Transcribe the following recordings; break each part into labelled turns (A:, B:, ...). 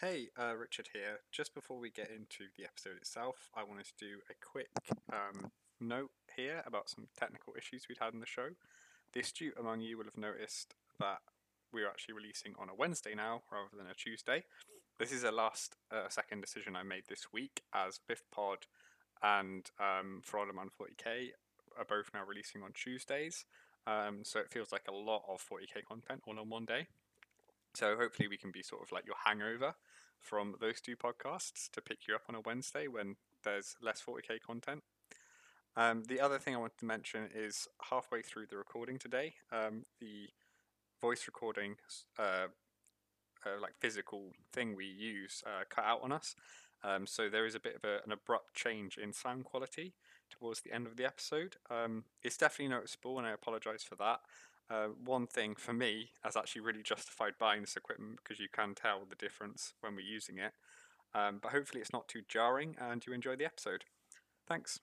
A: Hey, uh, Richard here. Just before we get into the episode itself, I wanted to do a quick um, note here about some technical issues we'd had in the show. The astute among you will have noticed that we're actually releasing on a Wednesday now rather than a Tuesday. This is a last uh, second decision I made this week as Biff Pod and um, Frodaman 40k are both now releasing on Tuesdays. Um, so it feels like a lot of 40k content all on one day. So hopefully we can be sort of like your hangover from those two podcasts to pick you up on a Wednesday when there's less 40k content. Um, the other thing I wanted to mention is halfway through the recording today, um, the voice recording, uh, uh, like physical thing we use, uh, cut out on us. Um, so there is a bit of a, an abrupt change in sound quality towards the end of the episode. Um, it's definitely noticeable, and I apologise for that. Uh, one thing for me has actually really justified buying this equipment because you can tell the difference when we're using it. Um, but hopefully, it's not too jarring and you enjoy the episode. Thanks.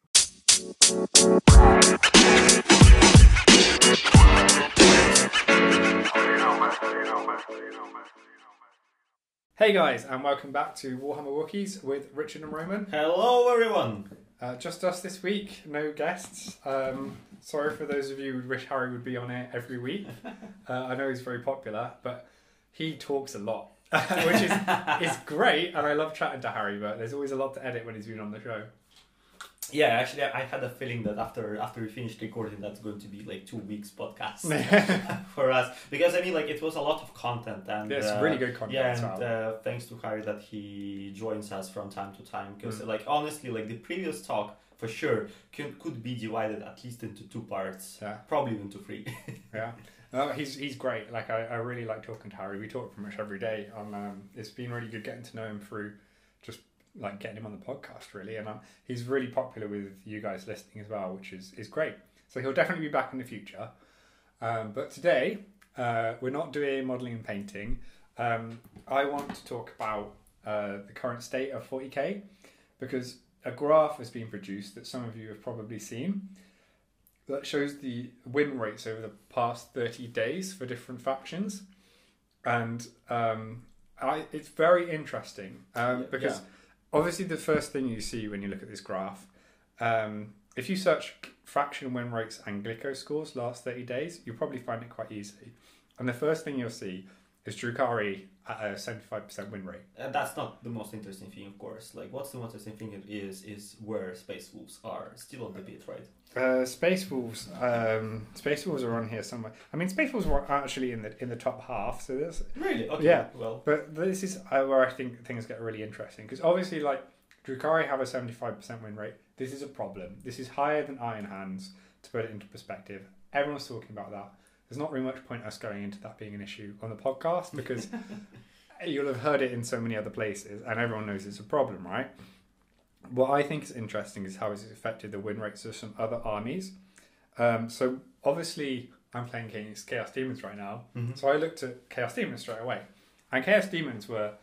A: Hey guys, and welcome back to Warhammer Wookiees with Richard and Roman.
B: Hello, everyone.
A: Uh, just us this week, no guests. Um, sorry for those of you who wish Harry would be on it every week. Uh, I know he's very popular, but he talks a lot, which is is great, and I love chatting to Harry. But there's always a lot to edit when he's been on the show.
B: Yeah, actually, I had a feeling that after after we finished recording, that's going to be like two weeks podcast for us because I mean, like, it was a lot of content and
A: Yeah, it's
B: uh,
A: really good content
B: Yeah, and
A: well.
B: uh, thanks to Harry that he joins us from time to time because,
A: Mm.
B: like, honestly, like the previous talk for sure could could be divided at least into two parts,
A: Yeah,
B: probably even to three.
A: yeah. No, he's he's great. Like I, I really like talking to Harry. We talk pretty much every day. On um, it's been really good getting to know him through like getting him on the podcast really, and um, he's really popular with you guys listening as well, which is is great. So he'll definitely be back in the future. Um, but today uh, we're not doing modelling and painting. Um, I want to talk about uh, the current state of 40k because a graph has been produced that some of you have probably seen that shows the win rates over the past 30 days for different factions. And um, I, it's very interesting um, because
B: yeah.
A: Obviously the first thing you see when you look at this graph, um, if you search fraction win rates and Glicko scores last 30 days, you'll probably find it quite easily. And the first thing you'll see is Drukhari at a 75% win rate.
B: And that's not the most interesting thing, of course. Like, what's the most interesting thing is is where Space Wolves are still on the beat, right?
A: Uh, Space Wolves, um, Space Wolves are on here somewhere. I mean, Space Wolves were actually in the in the top half, so this
B: Really? Okay.
A: Yeah.
B: Well.
A: But this is uh, where I think things get really interesting because obviously, like Drukhari have a seventy-five percent win rate. This is a problem. This is higher than Iron Hands. To put it into perspective, everyone's talking about that. There's not really much point us going into that being an issue on the podcast because you'll have heard it in so many other places, and everyone knows it's a problem, right? What I think is interesting is how it's affected the win rates of some other armies. Um, so obviously, I'm playing against Chaos Demons right now.
B: Mhm.
A: So I looked at Chaos Demons straight away. And Chaos Demons were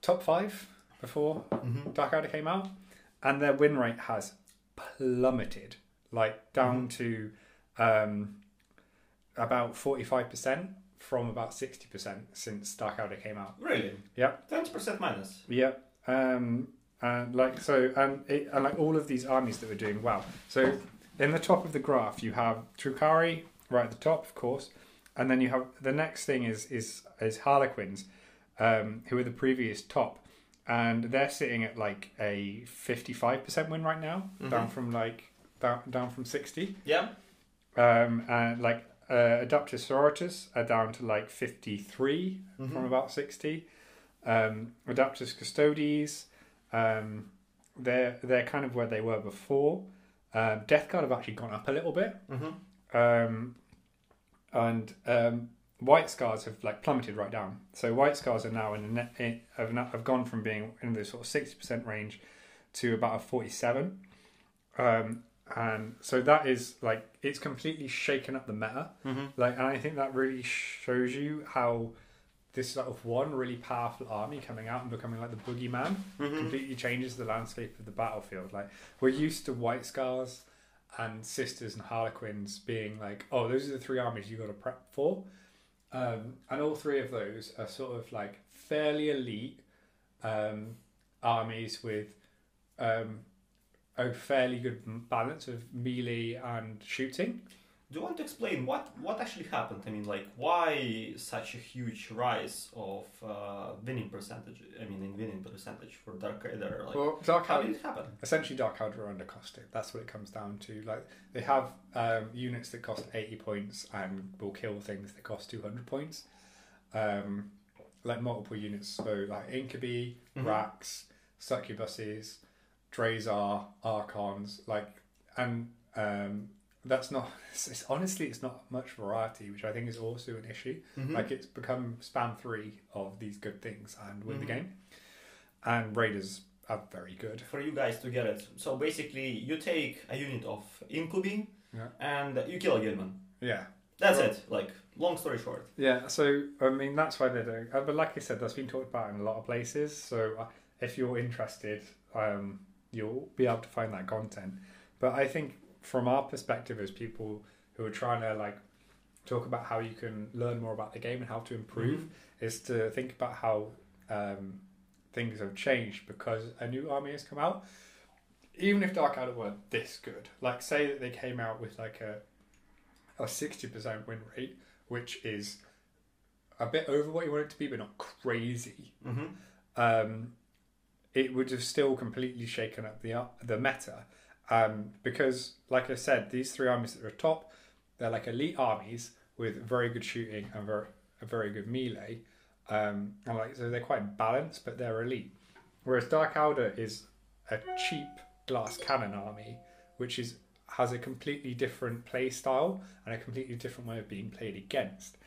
A: top five before
B: Mhm.
A: Dark Eldar came out. And their win rate has plummeted, like down to um, about 45% from about 60% since Dark Eldar came out.
B: Really?
A: Yeah.
B: Twenty percent minus.
A: Yeah. Um, and like so, and it, and like all of these armies that were doing well. So in the top of the graph, you have Drukhari right at the top, of course, and then you have the next thing is is is Harlequins, um, who are the previous top, and they're sitting at like a fifty five percent win right now, down
B: Mhm.
A: from like down down from sixty.
B: Yeah.
A: Um, and like uh, Adepta Sororitas are down to like 53
B: Mhm.
A: from about 60. Um, Adeptus Custodes, um, they're, they're kind of where they were before. Um, Death Guard have actually gone up a little bit.
B: Mm-hmm.
A: Um, and um, White Scars have like plummeted right down. So White Scars are now in the net, have, now, have gone from being in the sort of 60% range to about a 47. Um, and so that is like it's completely shaken up the meta.
B: Mm-hmm.
A: Like, and I think that really shows you how this sort of one really powerful army coming out and becoming like the boogeyman
B: Mm-hmm.
A: completely changes the landscape of the battlefield. Like, we're used to White Scars and Sisters and Harlequins being like, oh, those are the three armies you got to prep for. Um, and all three of those are sort of like fairly elite um, armies with um, a fairly good balance of melee and shooting.
B: Do you want to explain what what actually happened? I mean, like, why such a huge rise of uh, winning percentage? I mean, in winning percentage for Dark Eldar. Like,
A: Well, Dark
B: how
A: Elder,
B: did it happen?
A: essentially Dark Eldar are undercosted. That's what it comes down to. Like they have um, units that cost eighty points and will kill things that cost two hundred points. Um, like multiple units, so like Incubi,
B: Mhm.
A: Wracks, Succubuses, Drazhar, Archons, like, and um, that's not. It's, it's- honestly, it's not much variety, which I think is also an issue.
B: Mhm.
A: Like it's become spam three of these good things and win
B: Mhm.
A: the game. And Raiders are very good.
B: for you guys to get it. So basically, you take a unit of Incubi
A: Yeah.
B: and you kill a Guilliman.
A: Yeah.
B: That's
A: Well-
B: it. Like, long story short.
A: Yeah, so I mean that's why they're doing. uh, But like I said, that's been talked about in a lot of places. So uh, if you're interested, um, you'll be able to find that content. But I think from our perspective as people who are trying to like talk about how you can learn more about the game and how to improve, is to think about how um, things have changed because a new army has come out. Even if Dark Eldar weren't this good, like say that they came out with like a a sixty percent win rate, which is a bit over what you want it to be, but not crazy.
B: Mm-hmm.
A: Um, it would have still completely shaken up the the meta, um, because like I said, these three armies that are top, they're like elite armies with very good shooting and very a very good melee, um, and like so they're quite balanced, but they're elite. Whereas Dark Eldar is a cheap glass cannon army, which is has a completely different play style and a completely different way of being played against.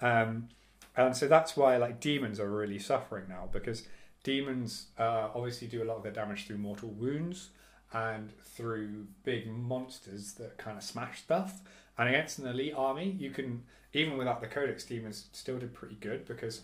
A: Um, and so that's why like demons are really suffering now because demons uh, obviously do a lot of their damage through mortal wounds and through big monsters that kind of smash stuff. And against an elite army, you can even without the codex, demons still did pretty good because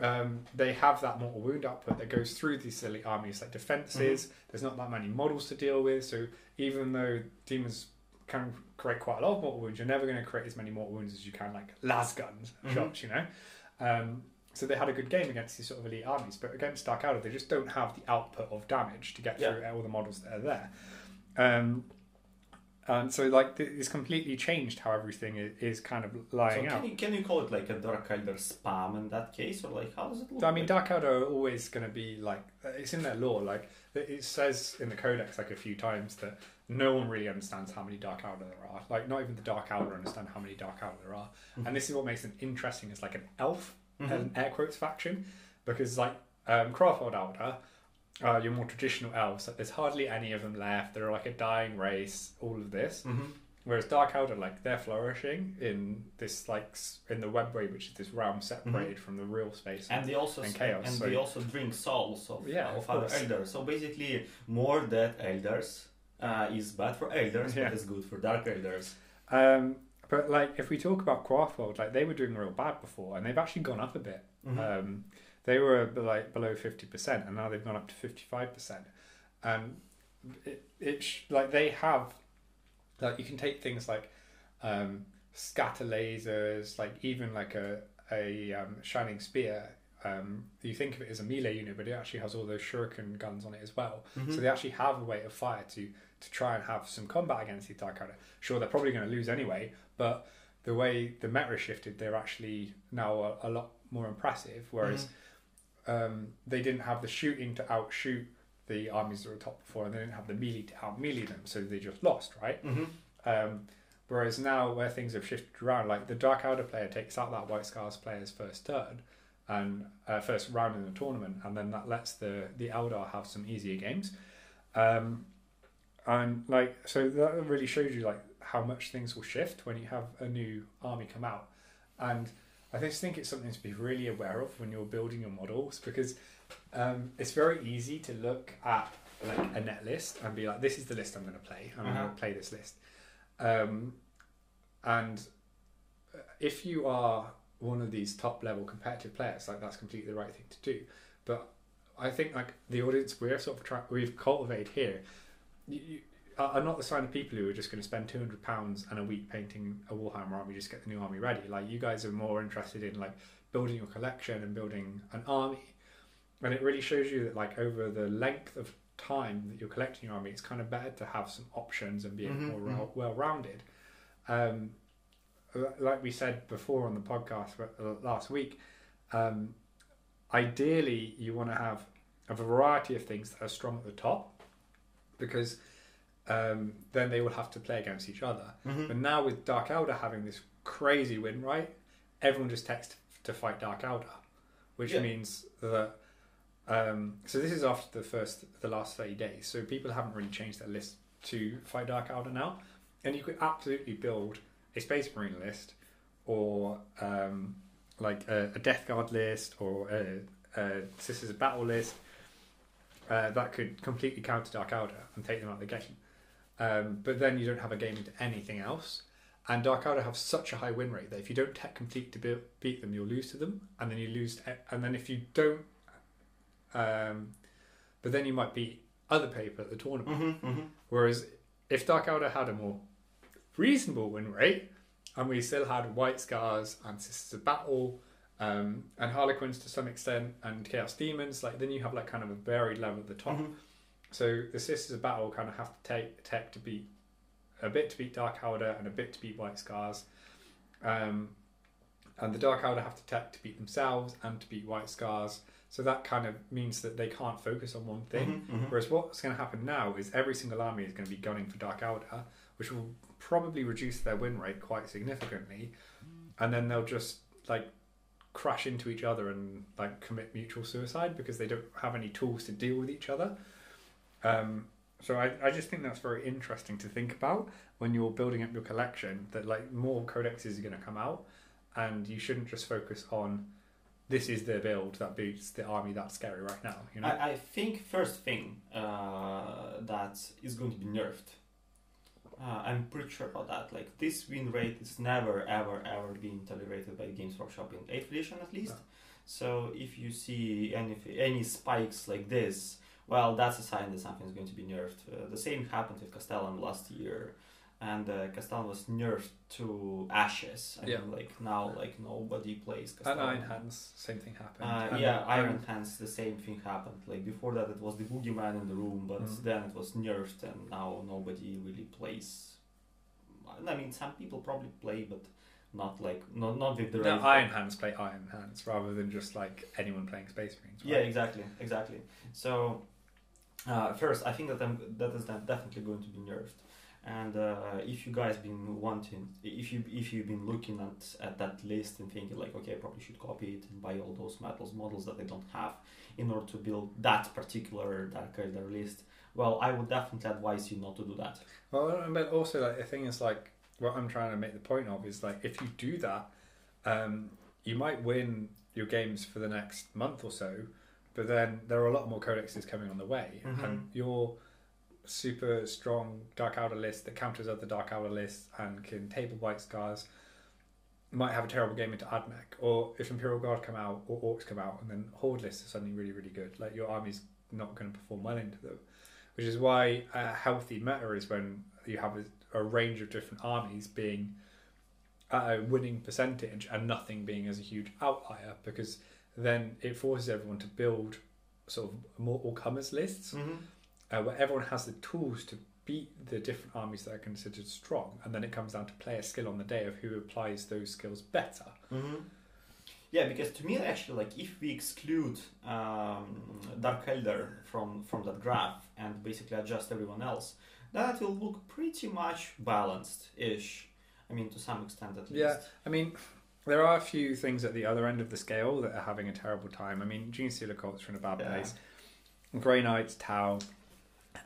A: um, they have that mortal wound output that goes through these elite armies like defenses. There's not that many models to deal with, so even though demons can create quite a lot of mortal wounds, you're never going to create as many mortal wounds as you can like las guns
B: Mhm.
A: shots, you know. Um, so they had a good game against these sort of elite armies, but against Dark Eldar, they just don't have the output of damage to get
B: Yeah.
A: through all the models that are there. Um, and so like it's completely changed how everything is, is kind of
B: So
A: lying out.
B: can you, can you call it like a Dark Eldar spam in that case? Or like, how does it look?
A: I mean,
B: like?
A: Dark Eldar are always going to be like it's in their law. Like it says in the Codex, like a few times that no one really understands how many Dark Eldar there are. Like not even the Dark Eldar understand how many Dark Eldar there are. And this is what makes them interesting as like an elf,
B: Mhm.
A: an air quotes faction, because like um, Craftworld Eldar. Uh, your more traditional elves, like there's hardly any of them left. They're like a dying race. All of this,
B: Mhm.
A: Whereas Dark Eldar, like they're flourishing in this like in the webway, which is this realm separated from the real space.
B: And they also
A: And
B: and,
A: so-
B: they also drink souls of,
A: Yeah,
B: of
A: of
B: other elders. So basically, more dead elders uh, is bad for elders,
A: Yeah.
B: but it's good for dark elders.
A: Um, but like if we talk about Craftworld, like they were doing real bad before, and they've actually gone up a bit.
B: Mhm.
A: Um, they were like below fifty percent, and now they've gone up to fifty five percent. And it, it sh- like they have like you can take things like um, scatter lasers, like even like a a um, shining spear. Um, you think of it as a melee unit, but it actually has all those shuriken guns on it as well.
B: Mhm.
A: So they actually have a way of fire to to try and have some combat against the Dark Eldar. Sure, they're probably going to lose anyway, but the way the meta shifted, they're actually now a, a lot more impressive. Whereas um, they didn't have the shooting to outshoot the armies that were top before, and they didn't have the melee to out melee them, so they just lost, right?
B: Mhm.
A: Um, whereas now, where things have shifted around, like the Dark Eldar player takes out that White Scars player's first turn and uh, first round in the tournament, and then that lets the the Eldar have some easier games. Um, and like, so that really shows you like how much things will shift when you have a new army come out. And I just think it's something to be really aware of when you're building your models because um, it's very easy to look at like a net list and be like, this is the list I'm going to play, I'm
B: Uh-huh.
A: going to play this list. Um, and if you are one of these top level competitive players, like that's completely the right thing to do. But I think like the audience we're sort of trying, we've cultivated here, you, you, are not the kind of people who are just going to spend two hundred pounds and a week painting a Warhammer army just get the new army ready. Like you guys are more interested in like building your collection and building an army. and it really shows you that like over the length of time that you're collecting your army, it's kind of better to have some options and be a bit
B: Mhm,
A: more well- well-rounded. Um, like we said before on the podcast uh, last week, um, ideally you want to have a variety of things that are strong at the top, because um, then they will have to play against each other.
B: Mhm.
A: But now with Dark Eldar having this crazy win right, everyone just texts to fight Dark Eldar, which
B: Yeah.
A: means that. Um, so this is after the first, the last thirty days. So people haven't really changed their list to fight Dark Eldar now, and you could absolutely build a Space Marine list, or um, like a, a Death Guard list, or a, a Sisters of Battle list. Uh, that could completely counter Dark Eldar and take them out of the game. Um, but then you don't have a game into anything else. And Dark Eldar have such a high win rate that if you don't tech complete to be- beat them, you'll lose to them, and then you lose. To, and then if you don't, um, but then you might beat other people at the tournament.
B: Mhm, mhm.
A: Whereas if Dark Eldar had a more reasonable win rate, and we still had White Scars and Sisters of Battle, um, and Harlequins to some extent, and Chaos Demons, like then you have like kind of a varied level at the top.
B: Mhm.
A: So the Sisters of Battle kind of have to take tech to beat a bit to beat Dark Eldar and a bit to beat White Scars. Um, and the Dark Eldar have to tech to beat themselves and to beat White Scars. So that kind of means that they can't focus on one thing.
B: Mhm, mhm.
A: Whereas what's going to happen now is every single army is going to be gunning for Dark Eldar, which will probably reduce their win rate quite significantly, and then they'll just like crash into each other and like commit mutual suicide because they don't have any tools to deal with each other. Um, so I, I just think that's very interesting to think about when you're building up your collection. That like more codexes are going to come out, and you shouldn't just focus on this is the build that beats the army that's scary right now. You know.
B: I, I think first thing uh, that is going to be nerfed. Uh, I'm pretty sure about that. Like this win rate is never, ever, ever been tolerated by Games Workshop in eighth edition at least.
A: No.
B: So if you see any any spikes like this, well, that's a sign that something is going to be nerfed. Uh, the same happened with Castellan last year, and uh, Castellan was nerfed to ashes. I
A: Yeah.
B: mean, like now, like nobody plays
A: and Iron Hands, same thing happened.
B: Uh,
A: And-
B: yeah,
A: and-
B: Iron Hands, the same thing happened. Like before that, it was the boogeyman in the room, but
A: Mm.
B: then it was nerfed, and now nobody really plays. I mean, some people probably play, but not like not not with the
A: No,
B: right-
A: Iron Hands play Iron Hands rather than just like anyone playing Space Marines.
B: Yeah, exactly, exactly. So uh, first, I think that I'm, that is definitely going to be nerfed. And uh, if you guys been wanting, if you if you've been looking at at that list and thinking like, okay, I probably should copy it and buy all those metals models that they don't have in order to build that particular Dark Eldar list, well, I would definitely advise you not to do that.
A: Well, but also like the thing is like what I'm trying to make the point of is like if you do that, um, you might win your games for the next month or so, but then there are a lot more codexes coming on the way,
B: Mhm.
A: and your super strong Dark Eldar list that counters other Dark Eldar lists and can table White Scars might have a terrible game into Admech, or if Imperial Guard come out or Orks come out, and then Horde lists are suddenly really really good. Like your army's not going to perform well into them, which is why a healthy meta is when you have a, a range of different armies being at a winning percentage and nothing being as a huge outlier, because then it forces everyone to build sort of more all comers lists
B: Mm-hmm.
A: Uh, where everyone has the tools to beat the different armies that are considered strong, and then it comes down to player skill on the day of who applies those skills better.
B: Mm-hmm. Yeah, because to me, actually, like if we exclude um, Dark Eldar from from that graph and basically adjust everyone else, that will look pretty much balanced-ish. I mean, to some extent at least.
A: Yeah. I mean, there are a few things at the other end of the scale that are having a terrible time. I mean, Gene Stealer Cults are in a bad
B: Yeah.
A: place. Grey Knights, Tau,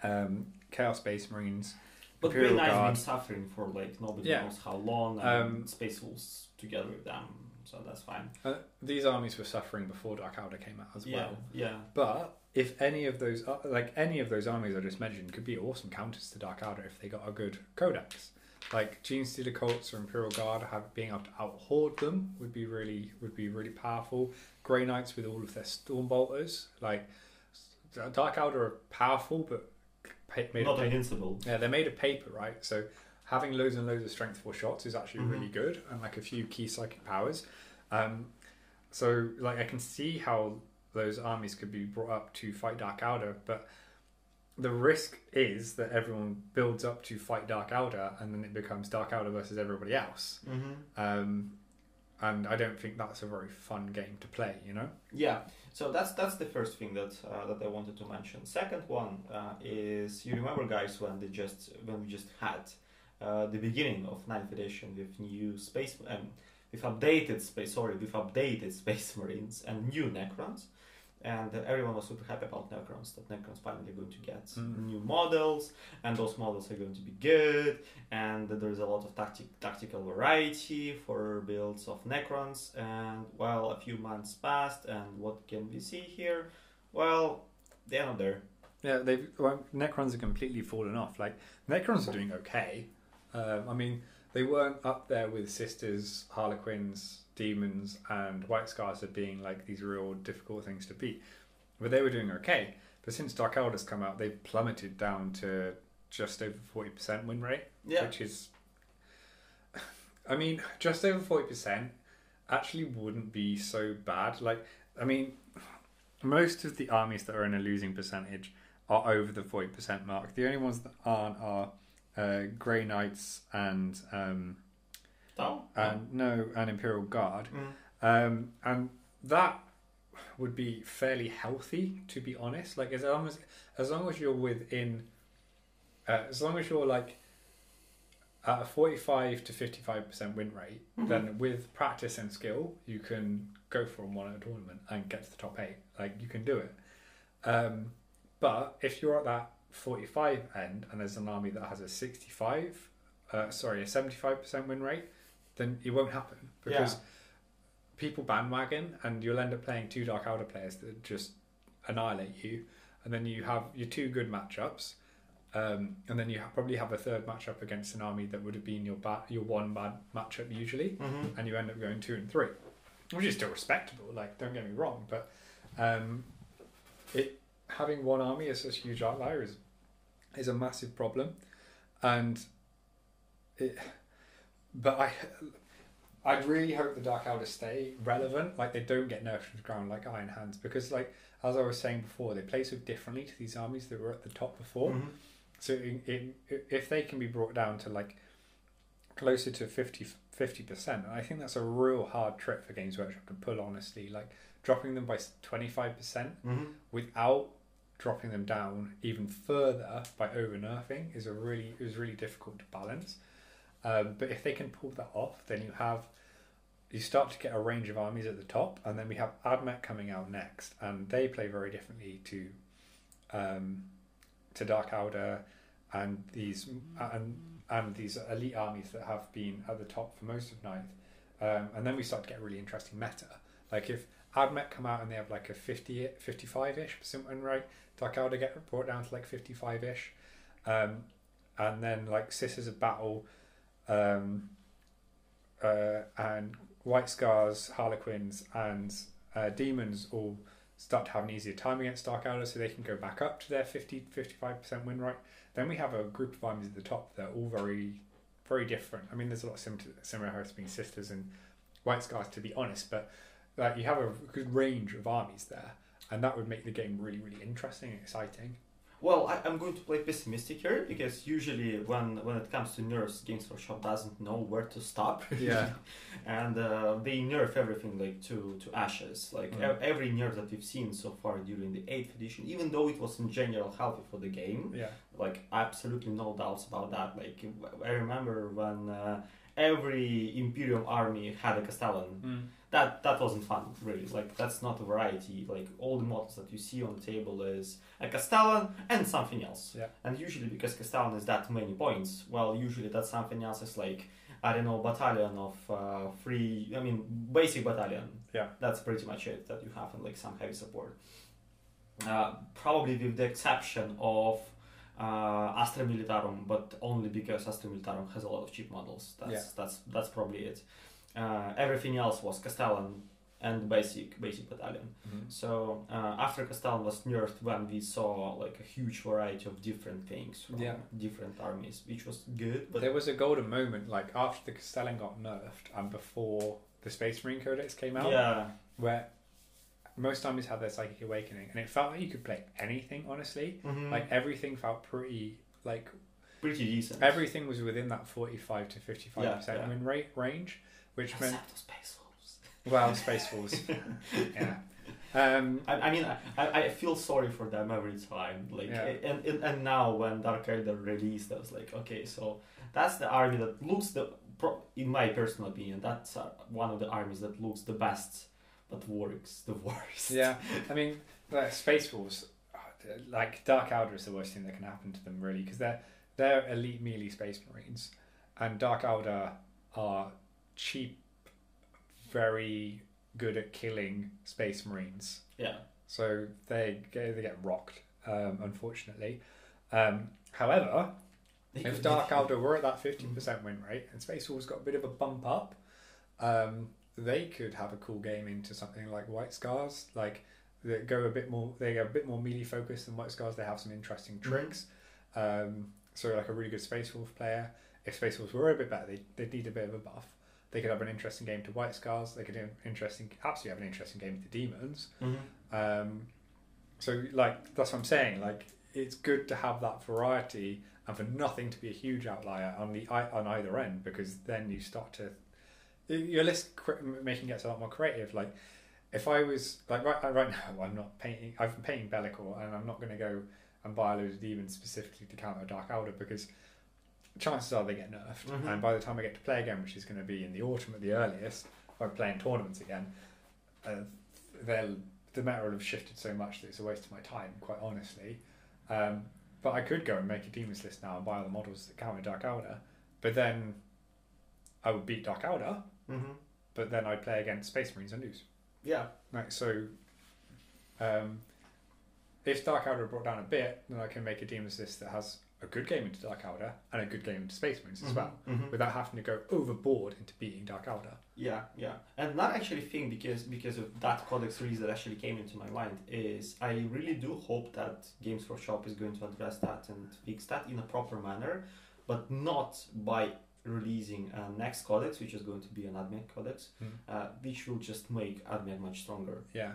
A: um, Chaos Space Marines.
B: But Grey
A: Imperial
B: Knight's been suffering for like nobody
A: Yeah.
B: knows how long, and
A: Um,
B: Space Wolves together with them, so that's fine.
A: Uh, these armies were suffering before Dark Eldar came out as
B: yeah,
A: well.
B: yeah.
A: But if any of those, uh, like any of those armies I just mentioned, could be awesome counters to Dark Eldar if they got a good codex. Like Gene Stealer Cults or Imperial Guard, have, being able to out horde them would be really would be really powerful. Grey Knights with all of their Storm Bolters, like Dark Eldar are powerful, but pa- made
B: Not
A: of paper.
B: invincible.
A: Yeah, they're made of paper, right? So having loads and loads of strength four shots is actually
B: Mhm.
A: really good, and like a few key psychic powers. Um, so like I can see how those armies could be brought up to fight Dark Eldar, but the risk is that everyone builds up to fight Dark Eldar, and then it becomes Dark Eldar versus everybody else.
B: Mm-hmm.
A: Um, and I don't think that's a very fun game to play. You know.
B: Yeah, so that's that's the first thing that uh, that I wanted to mention. Second one uh, is you remember guys when they just when we just had uh, the beginning of ninth edition with new space um, with updated space sorry with updated space marines and new necrons. And everyone was super happy about Necrons. That Necrons finally going to get
A: Mm.
B: new models, and those models are going to be good. And there's a lot of tactic, tactical variety for builds of Necrons. And well, a few months passed, and what can we see here? Well, they're not there.
A: Yeah, they've well, Necrons are completely fallen off. Like Necrons are doing okay. Um, I mean, they weren't up there with Sisters, Harlequins, Demons, and White Scars as being like these real difficult things to beat. But they were doing okay. But since Dark Eldars come out, they've plummeted down to just over forty percent win rate,
B: Yeah,
A: which is, I mean, just over forty percent actually wouldn't be so bad. Like, I mean, most of the armies that are in a losing percentage are over the forty percent mark. The only ones that aren't are uh, Grey Knights and um,
B: no,
A: and no an Imperial Guard,
B: Mm.
A: um, and that would be fairly healthy to be honest. Like as long as as long as you're within, uh, as long as you're like at a forty-five to fifty-five percent win rate,
B: Mhm.
A: then with practice and skill, you can go for one at a tournament and get to the top eight. Like you can do it. Um, but if you're at that 45 end and there's an army that has a 65, uh, sorry, a 75% win rate, then it won't happen because
B: Yeah.
A: people bandwagon and you'll end up playing two Dark Eldar players that just annihilate you. And then you have your two good matchups. Um, and then you ha- probably have a third matchup against an army that would have been your ba- your one bad matchup usually
B: Mhm.
A: and you end up going two and three, which is still respectable. Like, don't get me wrong, but um, it having one army as such a huge outlier is is a massive problem, and it. But I, I really hope the Dark Eldars stay relevant. Like they don't get nerfed to the ground like Iron Hands because, like as I was saying before, they play so differently to these armies that were at the top before.
B: Mhm.
A: So in, in, if they can be brought down to like closer to 50 percent, I think that's a real hard trick for Games Workshop to pull. Honestly, like dropping them by twenty five percent
B: Mhm.
A: without dropping them down even further by over nerfing is a really is really difficult to balance. Um, but if they can pull that off, then you have you start to get a range of armies at the top, and then we have Admech coming out next, and they play very differently to um, to Dark Eldar and these and and these elite armies that have been at the top for most of ninth. Um, and then we start to get really interesting meta. Like if Admech come out and they have like a 50, 55-ish percent win rate, Dark Eldar get brought down to like 55-ish. Um, and then like Sisters of Battle um, uh, and White Scars, Harlequins and uh, Demons all start to have an easier time against Dark Eldar so they can go back up to their 50, 55% win rate. Then we have a group of armies at the top that are all very, very different. I mean, there's a lot of sim- similarities between Sisters and White Scars, to be honest, but like you have a good range of armies there, and that would make the game really, really interesting and exciting.
B: Well, I, I'm going to play pessimistic here because usually when when it comes to nerfs, Games Workshop doesn't know where to stop.
A: Yeah.
B: and uh, they nerf everything like to to ashes. Like
A: Mm.
B: e- every nerf that we've seen so far during the eighth edition, even though it was in general healthy for the game,
A: Yeah.
B: like absolutely no doubts about that. Like I remember when uh, every Imperium army had a Castellan. That that wasn't fun really. Like that's not a variety. Like all the models that you see on the table is a castellan and something else.
A: Yeah.
B: and usually because castellan is that many points well usually that something else is like i don't know battalion of uh, three i mean basic battalion.
A: Yeah.
B: that's pretty much it that you have and like some heavy support. Uh, probably with the exception of uh, Astra Militarum, but only because Astra Militarum has a lot of cheap models. That's
A: Yeah.
B: that's that's probably it. Uh, everything else was Castellan and basic basic battalion. So uh, after Castellan was nerfed, when we saw like a huge variety of different things from
A: Yeah.
B: different armies, which was good. But
A: there was a golden moment, like after the Castellan got nerfed and before the Space Marine Codex came out,
B: yeah,
A: where most armies had their psychic awakening, and it felt like you could play anything. Honestly,
B: Mhm.
A: like everything felt pretty like
B: pretty decent.
A: everything was within that forty-five to fifty-five
B: Yeah,
A: percent
B: yeah.
A: win rate range, which meant
B: Except the Space Wolves.
A: well, Space Force, yeah. Um,
B: I, I mean, I, I I feel sorry for them every time. Like,
A: Yeah.
B: and, and and now when Dark Eldar released, I was like, okay, so that's the army that looks the, in my personal opinion, that's uh, one of the armies that looks the best, but works the worst.
A: Yeah, I mean, like Space Force, uh, like Dark Eldar is the worst thing that can happen to them, really, because they're they're elite melee Space Marines, and Dark Eldar are cheap, very good at killing Space Marines.
B: Yeah.
A: So they get, they get rocked, um, unfortunately. Um, however, if Dark Eldar were at that fifteen percent win rate and Space Wolves got a bit of a bump up, um, they could have a cool game into something like White Scars. Like they go a bit more, they are a bit more melee focused than White Scars. They have some interesting
B: Mm-hmm.
A: tricks. Um, so like a really good Space Wolf player. If Space Wolves were a bit better, they they need a bit of a buff. They could have an interesting game to White Scars. They could have an interesting, absolutely have an interesting game to Demons.
B: Mhm.
A: Um, so like that's what I'm saying. Like it's good to have that variety and for nothing to be a huge outlier on the on either end because then you start to your list making gets a lot more creative. Like if I was like right right now I'm not painting. I've been painting Bellicor and I'm not going to go and buy a load of demons specifically to counter Dark Eldar because chances are they get nerfed.
B: Mhm.
A: And by the time I get to play again, which is going to be in the autumn at the earliest, I'm playing tournaments again, uh, they'll the meta will have shifted so much that it's a waste of my time, quite honestly. Um, but I could go and make a demons list now and buy all the models that counter Dark Eldar, but then I would beat Dark Eldar,
B: Mhm.
A: but then I'd play against Space Marines and lose.
B: Yeah.
A: Like so, um, if Dark Eldar brought down a bit, then I can make a demons list that has a good game into Dark Eldar and a good game into Space Marines as
B: Mhm.
A: well,
B: Mhm.
A: without having to go overboard into beating Dark Eldar.
B: Yeah, yeah, and not actually think because because of that codex release that actually came into my mind is I really do hope that Games Workshop is going to address that and fix that in a proper manner, but not by releasing a next codex, which is going to be an Admech codex,
A: Hmm.
B: uh, which will just make Admech much stronger.
A: Yeah,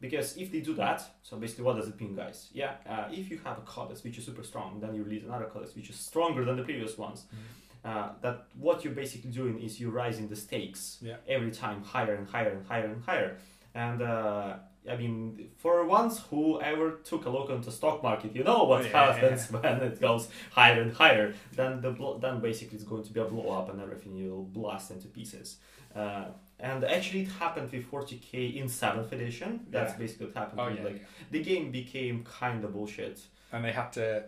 B: Because if they do that, so basically, what does it mean, guys? Yeah, uh, if you have a codex which is super strong, then you release another codex which is stronger than the previous ones. Uh, that what you're basically doing is you're rising the stakes
A: Yeah.
B: every time higher and higher and higher and higher. And uh, I mean, for once, whoever took a look into the stock market, you know what
A: Yeah, yeah,
B: happens when it goes higher and higher. Then the blo- then basically it's going to be a blow up and everything will blast into pieces. Uh, and actually, it happened with 40k in seventh edition. That's
A: Yeah.
B: basically what happened.
A: Oh yeah,
B: like
A: yeah.
B: the game became kind of bullshit.
A: and they had to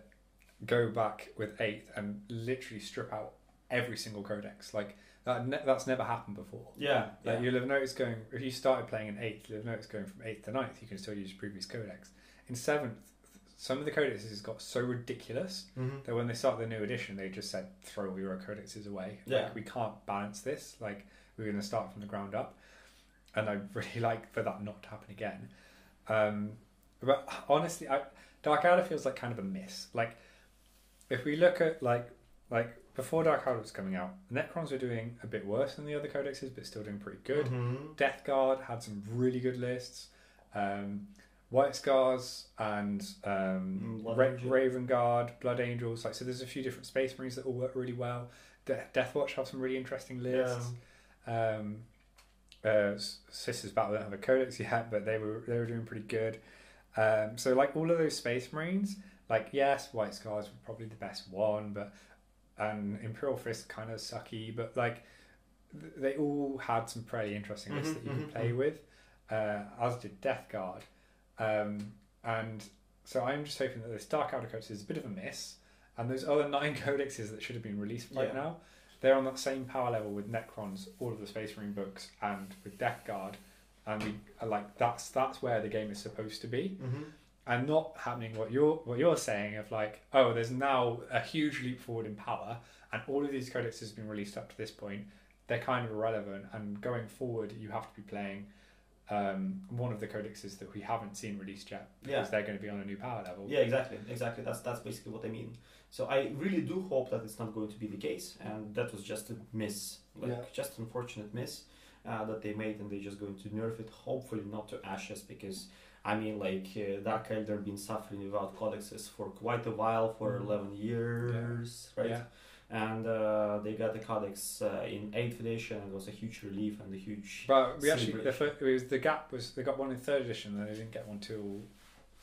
A: go back with eighth and literally strip out every single codex. Like that, ne- that's never happened before.
B: Yeah,
A: Like you'll have noticed going if you started playing in eighth, you'll have noticed going from eighth to ninth, you can still use previous codex. In seventh, some of the codexes got so ridiculous
B: hmm
A: that when they started the new edition, they just said throw all your codexes away.
B: Yeah.
A: Like we can't balance this. Like we're going to start from the ground up, and I really like for that not to happen again. Um, but honestly, I, Dark Eldar feels like kind of a miss. Like if we look at like like before Dark Eldar was coming out, Necrons were doing a bit worse than the other codexes, but still doing pretty good.
B: Mhm.
A: Death Guard had some really good lists. Um, White Scars and um,
B: Mm,
A: Ra- Raven Guard, Blood Angels. Like so, there's a few different Space Marines that all work really well. De- Death Watch have some really interesting lists. Um, uh, Sisters Battle don't have a codex yet, but they were they were doing pretty good. Um, so like all of those Space Marines, like yes, White Scars were probably the best one, but and Imperial Fist kind of sucky, but like th- they all had some pretty interesting lists
B: Mhm,
A: that you
B: mhm,
A: could play
B: mhm.
A: with, uh, as did Death Guard, um, and so I'm just hoping that this Dark Eldar Codex is a bit of a miss, and those other nine codexes that should have been released right
B: Yeah.
A: now, they're on that same power level with Necrons, all of the Space Marine books, and with Death Guard, and we are like that's that's where the game is supposed to be,
B: Mhm.
A: And not happening what you're what you're saying of like oh there's now a huge leap forward in power, and all of these codexes has been released up to this point, they're kind of irrelevant, and going forward you have to be playing. Um, one of the codexes that we haven't seen released yet because
B: Yeah.
A: they're going to be on a new power level.
B: Yeah, exactly, exactly. That's that's basically what I mean. So I really do hope that it's not going to be the case, and that was just a miss, like
A: Yeah.
B: just unfortunate miss. Uh, that they made, and they're just going to nerf it. Hopefully not to ashes because. I mean, like uh, Dark Eldar been suffering without codexes for quite a while, for
A: Mhm.
B: eleven years, right?
A: Yeah.
B: And uh, they got the codex uh, in eighth edition. It was a huge relief and a huge.
A: But we actually the,
B: celebration.
A: fir- it was the gap was they got one in third edition, and they didn't get one till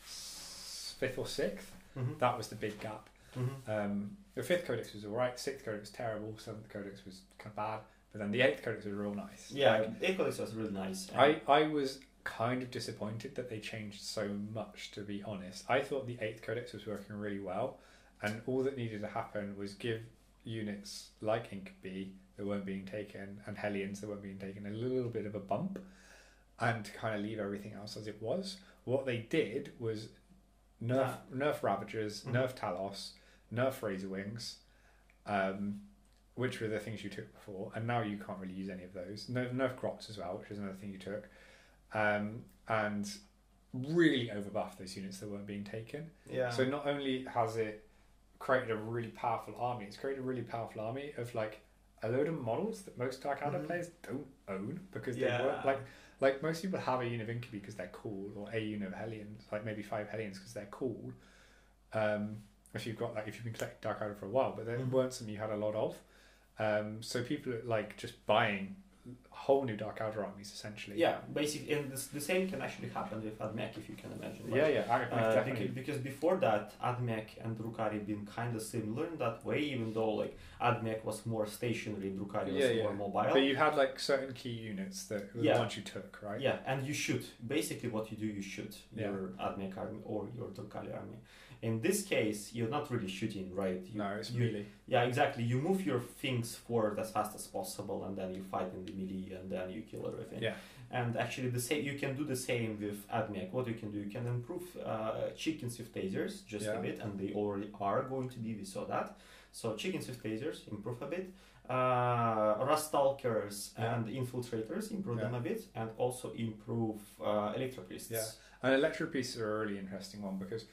A: fifth or sixth.
B: Mhm.
A: That was the big gap.
B: Mhm.
A: Um, the fifth codex was alright, sixth codex was terrible, seventh codex was kind of bad, but then the eighth codex was real nice.
B: Yeah,
A: Like,
B: eighth codex was really nice.
A: I, I was kind of disappointed that they changed so much, to be honest. I thought the eighth codex was working really well, and all that needed to happen was give units like Incubi that weren't being taken and Hellions that weren't being taken a little bit of a bump and to kind of leave everything else as it was. What they did was nerf, nerf Ravagers,
B: Mhm.
A: nerf Talos, nerf Razor Wings, um, which were the things you took before, and now you can't really use any of those. Nerf, Crocs as well, which is another thing you took um, and really overbuffed those units that weren't being taken.
B: yeah.
A: So not only has it created a really powerful army, it's created a really powerful army of like a load of models that most Dark Eldar
B: Mhm.
A: players don't own because
B: Yeah.
A: they weren't like like most people have a unit of Incubi because they're cool, or a unit of Hellions, like maybe five Hellions because they're cool. Um, if you've got like if you've been collecting Dark Eldar for a while, but there
B: Mhm.
A: weren't some you had a lot of. Um, so people are like just buying whole new Dark Eldar armies essentially.
B: Yeah, basically, and this, the same can actually happen with Admech if you can imagine.
A: Yeah,
B: right?
A: yeah,
B: Uh,
A: definitely.
B: because, before that, Admech and Drukhari been kind of similar in that way, even though like Admech was more stationary, Drukhari was
A: Yeah, yeah.
B: more mobile.
A: But you had like certain key units that were
B: Yeah.
A: the ones you took, right?
B: Yeah, and you shoot. Basically, what you do, you shoot your Admech army or your Drukhari army. In this case, you're not really shooting, right? You,
A: No, it's
B: you,
A: melee.
B: Yeah, exactly. You move your things forward as fast as possible, and then you fight in the melee, and then you kill everything.
A: Yeah.
B: And actually, the same you can do the same with Admech. What you can do, you can improve uh, chickens with tasers just
A: Yeah.
B: a bit, and they already are going to be. We saw that. So chickens with tasers improve a bit. Uh, Ruststalkers
A: Yeah.
B: and infiltrators improve
A: Yeah.
B: them a bit, and also improve uh, electropriests.
A: Yeah. And electro priests are a really interesting one because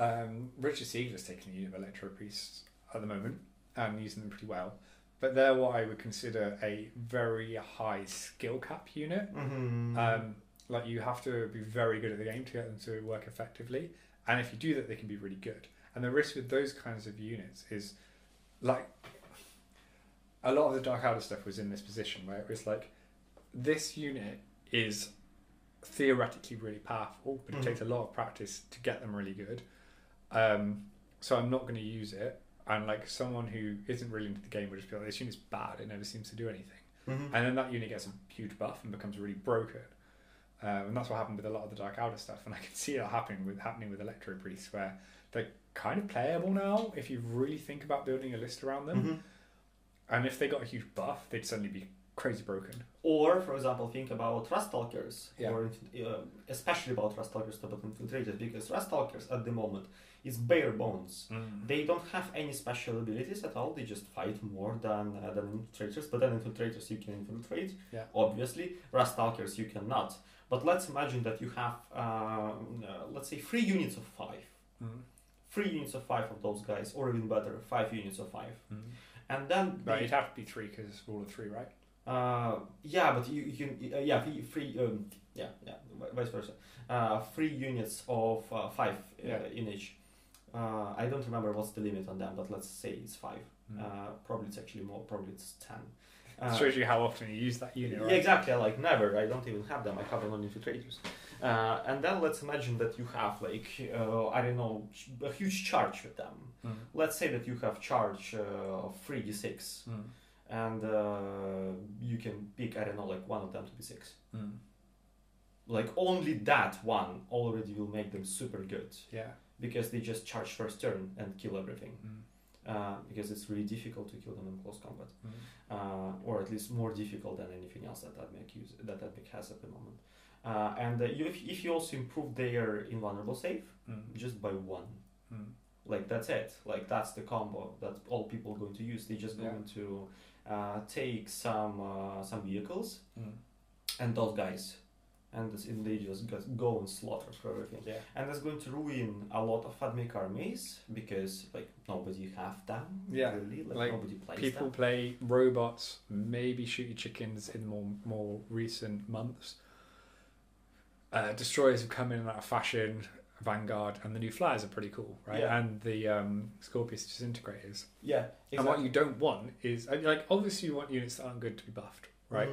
A: um, Richard Siegler's taking a unit of electro priests at the moment and using them pretty well. But they're what I would consider a very high skill cap unit.
B: Mhm.
A: Um, like you have to be very good at the game to get them to work effectively, and if you do that, they can be really good. And the risk with those kinds of units is, like, a lot of the Dark Eldar stuff was in this position where it was like, this unit is theoretically really powerful, but it
B: Mhm.
A: takes a lot of practice to get them really good. Um, so I'm not going to use it. And like someone who isn't really into the game would just be like, this unit's bad. It never seems to do anything
B: Mhm.
A: and then that unit gets a huge buff and becomes really broken. Um, and that's what happened with a lot of the Dark Eldar stuff, and I can see it happening with happening with Electro Priests, where they're kind of playable now if you really think about building a list around them.
B: Mhm.
A: And if they got a huge buff, they'd suddenly be crazy broken.
B: Or, for example, think about Ruststalkers,
A: Yeah.
B: or uh, especially about Ruststalkers about infiltrators, because Ruststalkers at the moment is bare bones. They don't have any special abilities at all. They just fight more than uh, than infiltrators. But then infiltrators you can infiltrate.
A: Yeah.
B: Obviously, Ruststalkers you cannot. But let's imagine that you have, um, uh, let's say, three units of five.
A: Mm.
B: Three units of five of those guys, or even better, five units of five.
A: Mm.
B: And then
A: But
B: they-
A: it'd have to be three because it's rule of three, right?
B: uh, yeah, but you, you can uh, yeah three, three um, yeah yeah vice versa. Uh, three units of uh, five uh,
A: Yeah.
B: in each. Uh, I don't remember what's the limit on them, but let's say it's five.
A: Mm.
B: Uh, probably it's actually more. Probably it's ten. Uh,
A: Shows you how often you use that unit,
B: yeah,
A: right?
B: exactly. Like never. I don't even have them. I have them on infiltrators. Uh, and then let's imagine that you have like uh, I don't know a huge charge with them.
A: Mm.
B: Let's say that you have charge uh, of three d six
A: Mm.
B: and uh, you can pick I don't know like one of them to be six.
A: Mm.
B: Like only that one already will make them super good
A: Yeah.
B: Because they just charge first turn and kill everything.
A: Mm.
B: Uh, because it's really difficult to kill them in close combat,
A: Mm.
B: uh, or at least more difficult than anything else that Admech use that Admech has at the moment. Uh, and uh, you, if, if you also improve their invulnerable save
A: Mm.
B: just by one,
A: Mm.
B: like that's it like that's the combo that all people are going to use they just
A: Yeah.
B: going to uh, take some uh, some vehicles and those guys and this, they just go and slaughter for everything.
A: Yeah.
B: And that's going to ruin a lot of AdMech armies because like nobody have them.
A: Yeah,
B: really. Like,
A: like,
B: nobody plays
A: People
B: them.
A: play robots, maybe shooty chickens in more more recent months. Uh, destroyers have come in and out of fashion. Vanguard and the new flyers are pretty cool, right?
B: Yeah.
A: And the um, Skorpius disintegrators.
B: Yeah,
A: And what you don't want is like obviously you want units that aren't good to be buffed, right?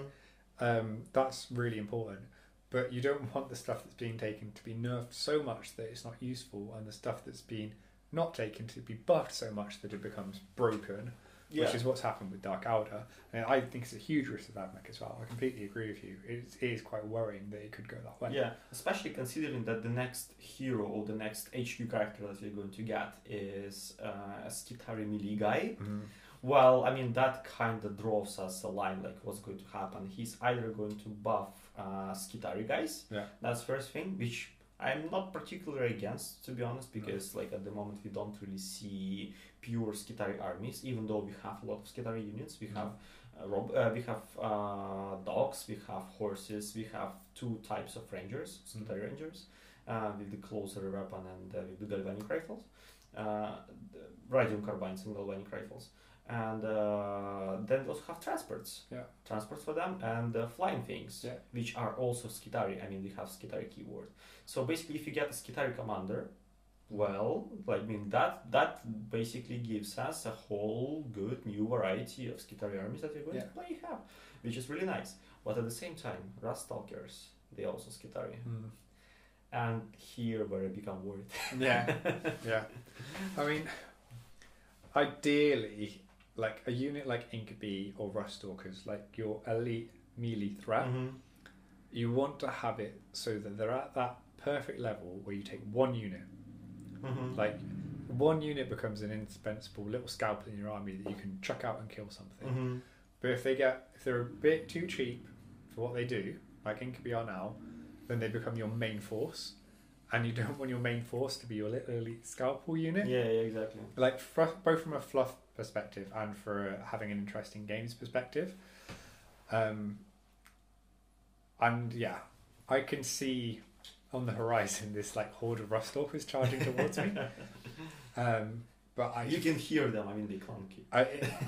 B: Mhm.
A: Um, that's really important. But you don't want the stuff that's being taken to be nerfed so much that it's not useful, and the stuff that's been not taken to be buffed so much that it becomes broken,
B: Yeah.
A: which is what's happened with Dark Eldar. And I think it's a huge risk of AdMech as well. I completely agree with you. It is, it is quite worrying that it could go that way.
B: Yeah, especially considering that the next hero or the next HQ character that you're going to get is uh, a Skitarii melee guy.
A: Mhm.
B: Well, I mean, that kind of draws us a line like what's going to happen. He's either going to buff uh, Skitarii guys,
A: Yeah.
B: that's first thing, which I'm not particularly against, to be honest, because like at the moment we don't really see pure Skitarii armies, even though we have a lot of Skitarii units. We have uh, rob- uh, we have uh, dogs, we have horses, we have two types of rangers, Skitarii rangers, uh, with the closer weapon and uh, with the galvanic rifles, uh, the radium carbines and galvanic rifles. And uh, then we also have transports.
A: Yeah.
B: Transports for them and uh, flying things,
A: Yeah.
B: which are also Skitarii. I mean, we have Skitarii keyword. So basically, if you get a Skitarii commander, well, like, I mean that that basically gives us a whole good new variety of Skitarii armies that we're going to play have, which is really nice. But at the same time, Ruststalkers, they also Skitarii,
A: Mm.
B: and here where I become worried.
A: Yeah, yeah. I mean, ideally, like a unit like Incubi or Ruststalkers, like your elite melee threat,
B: Mhm.
A: you want to have it so that they're at that perfect level where you take one unit.
B: Mhm.
A: Like, one unit becomes an indispensable little scalpel in your army that you can chuck out and kill something.
B: Mhm.
A: But if they get, if they're a bit too cheap for what they do, like Incubi are now, then they become your main force. And you don't want your main force to be your little elite scalpel unit
B: Yeah, yeah, exactly.
A: like fr- both from a fluff perspective and for having an interesting games perspective. Um, and yeah, I can see on the horizon this like horde of Ruststalkers charging towards me. Um, but I,
B: You can hear them. I mean, they clunky.
A: I,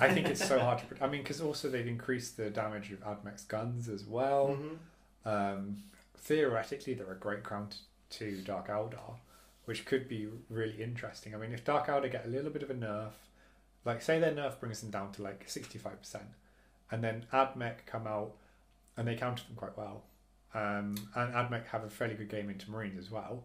A: I think it's so hard to. pre- I mean, because also they've increased the damage of Admech's guns as well.
B: Mhm.
A: Um, theoretically, they're a great counter to Dark Eldar, which could be really interesting. I mean, if Dark Eldar get a little bit of a nerf, like say their nerf brings them down to like sixty-five percent, and then Admech come out and they counter them quite well, um, and Admech have a fairly good game into Marines as well,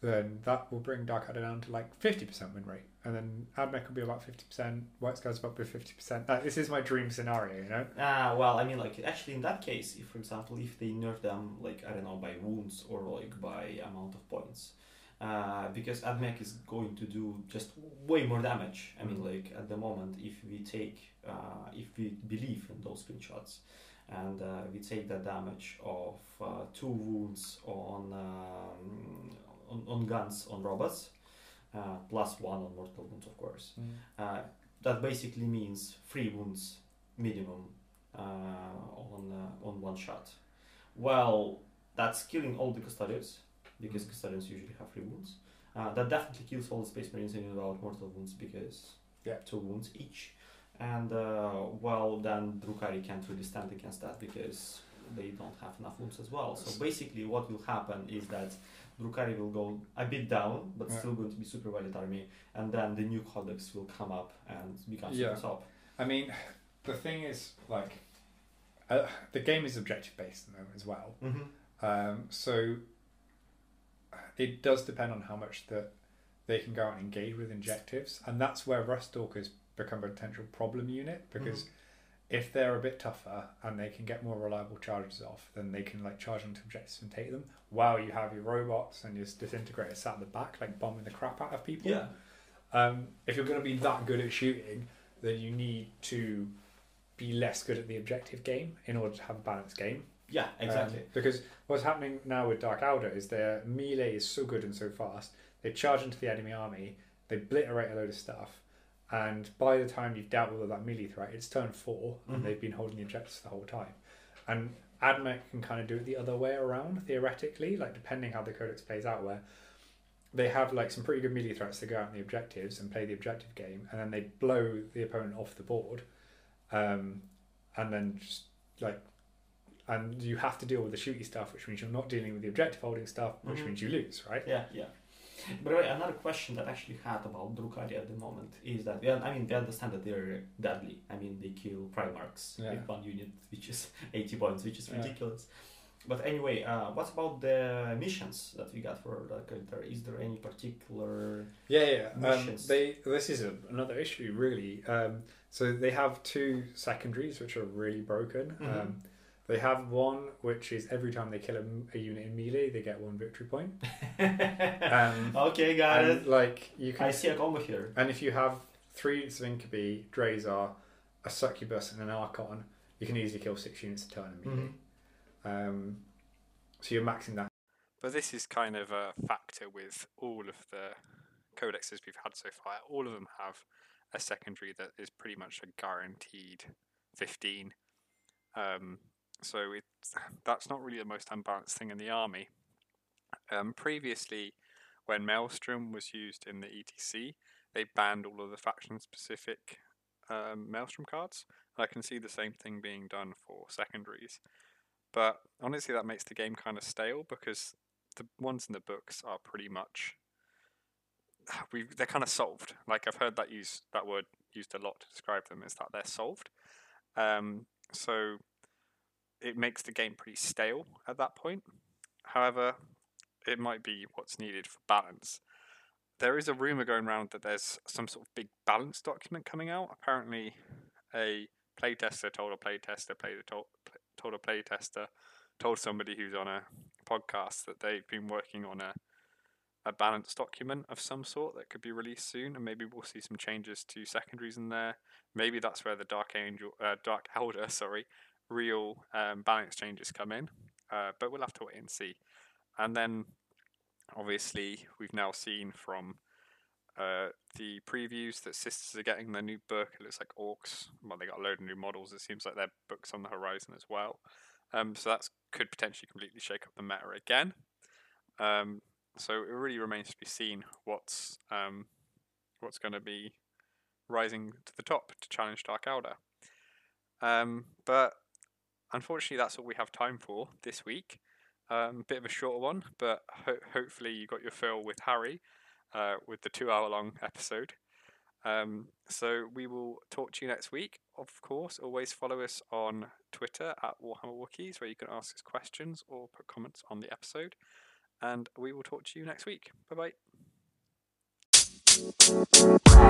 A: then that will bring Dark Eldar down to like fifty percent win rate, and then Admech will be about fifty percent, White Skies up to fifty percent. Uh, this is my dream scenario, you know.
B: Ah, well, I mean, like, actually, in that case, if, for example, if they nerf them, like, I don't know, by wounds or, like, by amount of points, uh, because Admech is going to do just way more damage. I mean, like, at the moment, if we take, uh, if we believe in those screenshots, and uh, we take the damage of uh, two wounds on, um, on, on guns on robots, uh, plus one on mortal wounds, of course. Uh, that basically means three wounds minimum uh, on uh, on one shot. Well, that's killing all the custodians because
A: Mm.
B: custodians usually have three wounds. Uh, that definitely kills all the space marines in without mortal wounds because
A: Yeah.
B: two wounds each. And uh, well, then Drukhari can't really stand against that because they don't have enough wounds as well. So basically, what will happen is that Drukhari will go a bit down, but
A: Yeah.
B: still going to be super valid army, and then the new codex will come up and become
A: Yeah.
B: super top.
A: I mean, the thing is, like, uh, the game is objective based at the moment as well.
B: Mm-hmm.
A: Um, so it does depend on how much that they can go out and engage with injectives, and that's where Ruststalkers become a potential problem unit because if they're a bit tougher and they can get more reliable charges off, then they can like charge onto objectives and take them. While you have your robots and your disintegrators sat at the back, like bombing the crap out of people.
B: Yeah.
A: Um, if you're going to be that good at shooting, then you need to be less good at the objective game in order to have a balanced game.
B: Yeah, exactly.
A: Um, because what's happening now with Dark Eldar is their melee is so good and so fast. They charge into the enemy army, they obliterate a load of stuff, and by the time you've dealt with all that melee threat, it's turn 4
B: Mhm.
A: and they've been holding the objectives the whole time. And
C: AdMech can kind of do it the other way around theoretically, like depending how the codex plays out, where they have like some pretty good melee threats to go out in the objectives and play the objective game, and then they blow the opponent off the board, um, and then just like, and you have to deal with the shooty stuff, which means you're not dealing with the objective holding stuff, which
B: Mhm.
C: means you lose, right?
B: Yeah, yeah. By the way, another question that I actually had about Drukhari at the moment is that, yeah, I mean, we understand that they're deadly. I mean, they kill Primarchs
C: Yeah.
B: with one unit, which is 80 points, which is
C: Yeah.
B: ridiculous. But anyway, uh, what about the missions that we got for that character? Is there any particular.
C: Yeah, yeah. Um, they this is a, another issue really. Um, so they have two secondaries which are really broken.
B: Mhm.
C: Um, they have one which is every time they kill a, a unit in melee, they get one victory point. Um,
B: okay, got
C: and
B: it.
C: like you can,
B: I see a combo here.
C: and if you have three units of Incubi, Drazhar, a Succubus, and an Archon, you can easily kill six units a turn in melee.
B: Mhm.
C: Um, so you're maxing that.
A: But this is kind of a factor with all of the codexes we've had so far. All of them have a secondary that is pretty much a guaranteed 15. Um, so it's, that's not really the most unbalanced thing in the army. Um, previously, when Maelstrom was used in the ETC, they banned all of the faction specific um, Maelstrom cards. I can see the same thing being done for secondaries. But honestly, that makes the game kind of stale because the ones in the books are pretty much we they're kind of solved. Like I've heard that use that word used a lot to describe them is that they're solved. Um, so it makes the game pretty stale at that point. However, it might be what's needed for balance. There is a rumor going around that there's some sort of big balance document coming out. Apparently, a playtester told a playtester played told, a playtester told somebody who's on a podcast that they've been working on a a balance document of some sort that could be released soon, and maybe we'll see some changes to secondaries in there. Maybe that's where the Dark Angel, uh, Dark Eldar, sorry, real um, balance changes come in. Uh, but we'll have to wait and see. And then, obviously, we've now seen from uh, the previews that Sisters are getting their new book. It looks like Orks. Well, they got a load of new models. It seems like their book's on the horizon as well. Um, so that could potentially completely shake up the meta again. Um, so it really remains to be seen what's um, what's going to be rising to the top to challenge Dark Eldar. Um, but unfortunately, that's all we have time for this week. Um, bit of a shorter one, but ho- hopefully you got your fill with Harry uh, with the two-hour-long episode. Um, so we will talk to you next week. Of course, always follow us on Twitter at Warhammer Wookiees, where you can ask us questions or put comments on the episode. And we will talk to you next week. Bye bye.